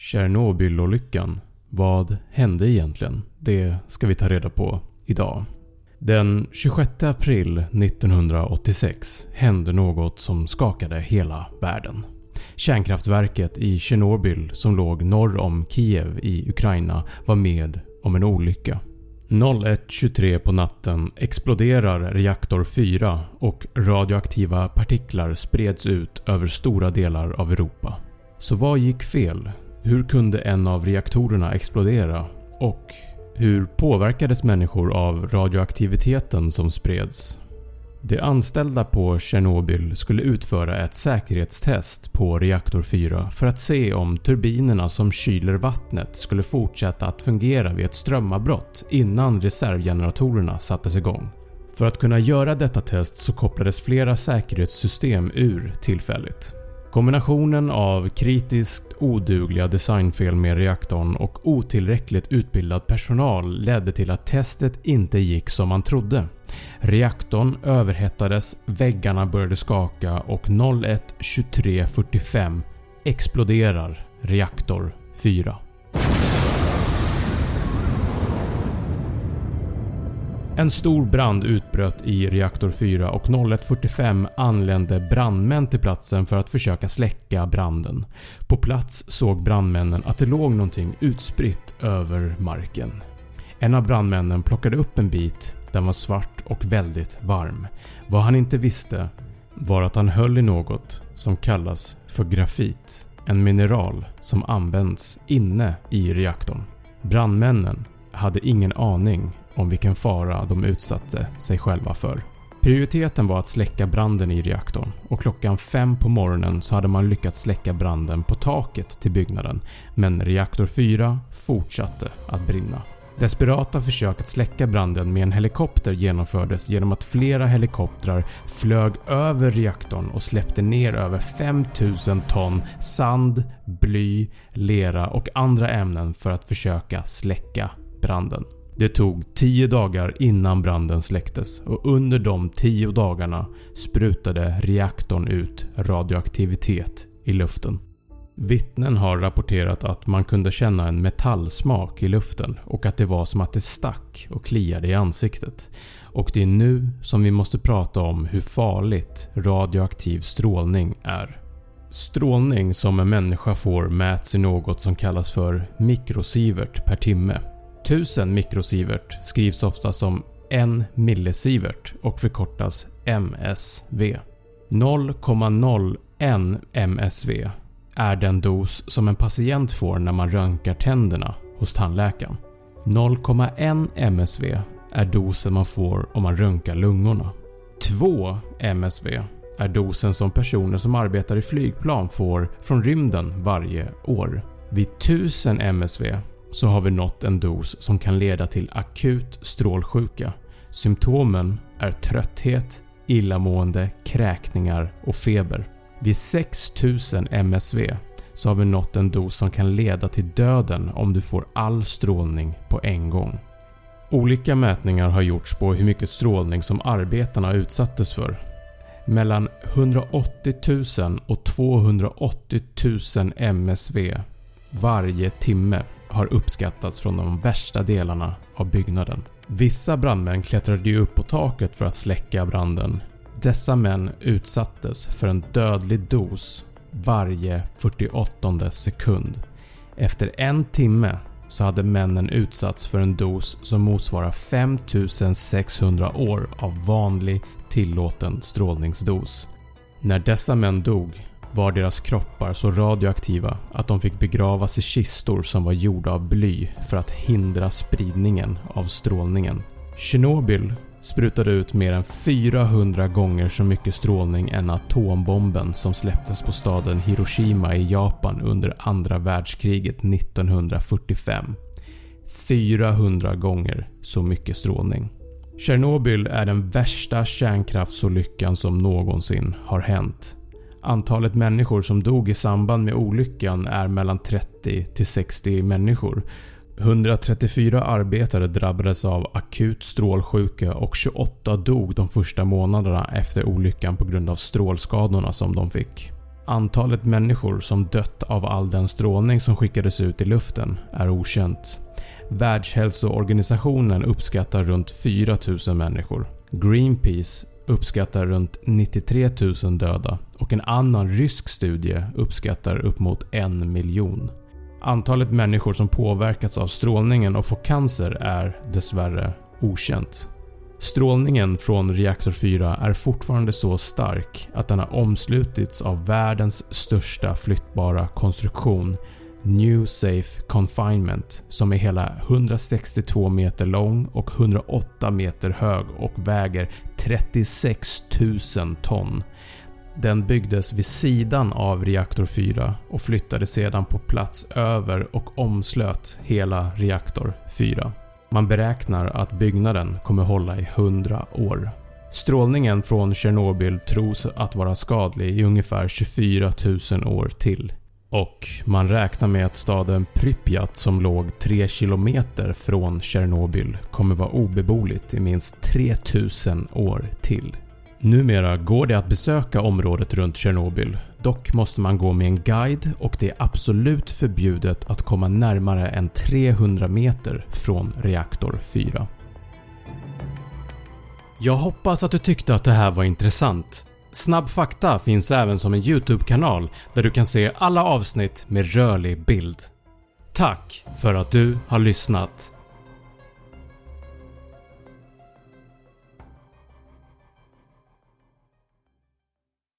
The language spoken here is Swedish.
Tjernobylolyckan. Vad hände egentligen? Det ska vi ta reda på idag. Den 26 april 1986 hände något som skakade hela världen. Kärnkraftverket i Tjernobyl som låg norr om Kiev i Ukraina var med om en olycka. 01.23 på natten exploderar reaktor 4 och radioaktiva partiklar spreds ut över stora delar av Europa. Så vad gick fel? Hur kunde en av reaktorerna explodera? Och hur påverkades människor av radioaktiviteten som spreds? De anställda på Tjernobyl skulle utföra ett säkerhetstest på reaktor 4 för att se om turbinerna som kyler vattnet skulle fortsätta att fungera vid ett strömavbrott innan reservgeneratorerna sattes igång. För att kunna göra detta test så kopplades flera säkerhetssystem ur tillfälligt. Kombinationen av kritiskt odugliga designfel med reaktorn och otillräckligt utbildad personal ledde till att testet inte gick som man trodde. Reaktorn överhettades, väggarna började skaka och 01.23.45 exploderar reaktor 4. En stor brand utbröt i reaktor 4 och 01.45 anlände brandmän till platsen för att försöka släcka branden. På plats såg brandmännen att det låg någonting utspritt över marken. En av brandmännen plockade upp en bit, den var svart och väldigt varm. Vad han inte visste var att han höll i något som kallas för grafit. En mineral som används inne i reaktorn. Brandmännen hade ingen aning om vilken fara de utsatte sig själva för. Prioriteten var att släcka branden i reaktorn och klockan 5 på morgonen så hade man lyckats släcka branden på taket till byggnaden men reaktor 4 fortsatte att brinna. Desperata försök att släcka branden med en helikopter genomfördes genom att flera helikoptrar flög över reaktorn och släppte ner över 5000 ton sand, bly, lera och andra ämnen för att försöka släcka branden. Det tog 10 dagar innan branden släcktes och under de 10 dagarna sprutade reaktorn ut radioaktivitet i luften. Vittnen har rapporterat att man kunde känna en metallsmak i luften och att det var som att det stack och kliade i ansiktet. Och det är nu som vi måste prata om hur farligt radioaktiv strålning är. Strålning som en människa får mäts i något som kallas för mikrosievert per timme 1000 mikrosievert skrivs ofta som 1 millisievert och förkortas MSV. 0,01 MSV är den dos som en patient får när man röntgar tänderna hos tandläkaren. 0,1 MSV är dosen man får om man röntgar lungorna. 2 MSV är dosen som personer som arbetar i flygplan får från rymden varje år. Vid 1000 MSV så har vi nått en dos som kan leda till akut strålsjuka. Symptomen är trötthet, illamående, kräkningar och feber. Vid 6000 MSV så har vi nått en dos som kan leda till döden om du får all strålning på en gång. Olika mätningar har gjorts på hur mycket strålning som arbetarna utsattes för. Mellan 180 000 och 280 000 MSV varje timme har uppskattats från de värsta delarna av byggnaden. Vissa brandmän klättrade ju upp på taket för att släcka branden. Dessa män utsattes för en dödlig dos varje 48 sekund. Efter en timme så hade männen utsatts för en dos som motsvarar 5600 år av vanlig tillåten strålningsdos. När dessa män dog var deras kroppar så radioaktiva att de fick begravas i kistor som var gjorda av bly för att hindra spridningen av strålningen. Tjernobyl sprutade ut mer än 400 gånger så mycket strålning än atombomben som släpptes på staden Hiroshima i Japan under andra världskriget 1945. 400 gånger så mycket strålning. Tjernobyl är den värsta kärnkraftsolyckan som någonsin har hänt. Antalet människor som dog i samband med olyckan är mellan 30 till 60 människor. 134 arbetare drabbades av akut strålsjuka och 28 dog de första månaderna efter olyckan på grund av strålskadorna som de fick. antalet människor som dött av all den strålning som skickades ut i luften är okänt. Världshälsoorganisationen uppskattar runt 4000 människor. Greenpeace uppskattar runt 93 000 döda och en annan rysk studie uppskattar upp mot en miljon. Antalet människor som påverkats av strålningen och får cancer är dessvärre okänt. Strålningen från reaktor 4 är fortfarande så stark att den har omslutits av världens största flyttbara konstruktion New Safe Confinement som är hela 162 meter lång och 108 meter hög och väger 36 000 ton. Den byggdes vid sidan av reaktor 4 och flyttades sedan på plats över och omslöt hela reaktor 4. Man beräknar att byggnaden kommer hålla i 100 år. Strålningen från Tjernobyl tros att vara skadlig i ungefär 24 000 år till. Och man räknar med att staden Pripyat som låg 3 km från Tjernobyl kommer vara obeboeligt i minst 3000 år till. Numera går det att besöka området runt Tjernobyl, dock måste man gå med en guide och det är absolut förbjudet att komma närmare än 300 meter från reaktor 4. Jag hoppas att du tyckte att det här var intressant. Snabb fakta finns även som en YouTube-kanal där du kan se alla avsnitt med rörlig bild. Tack för att du har lyssnat!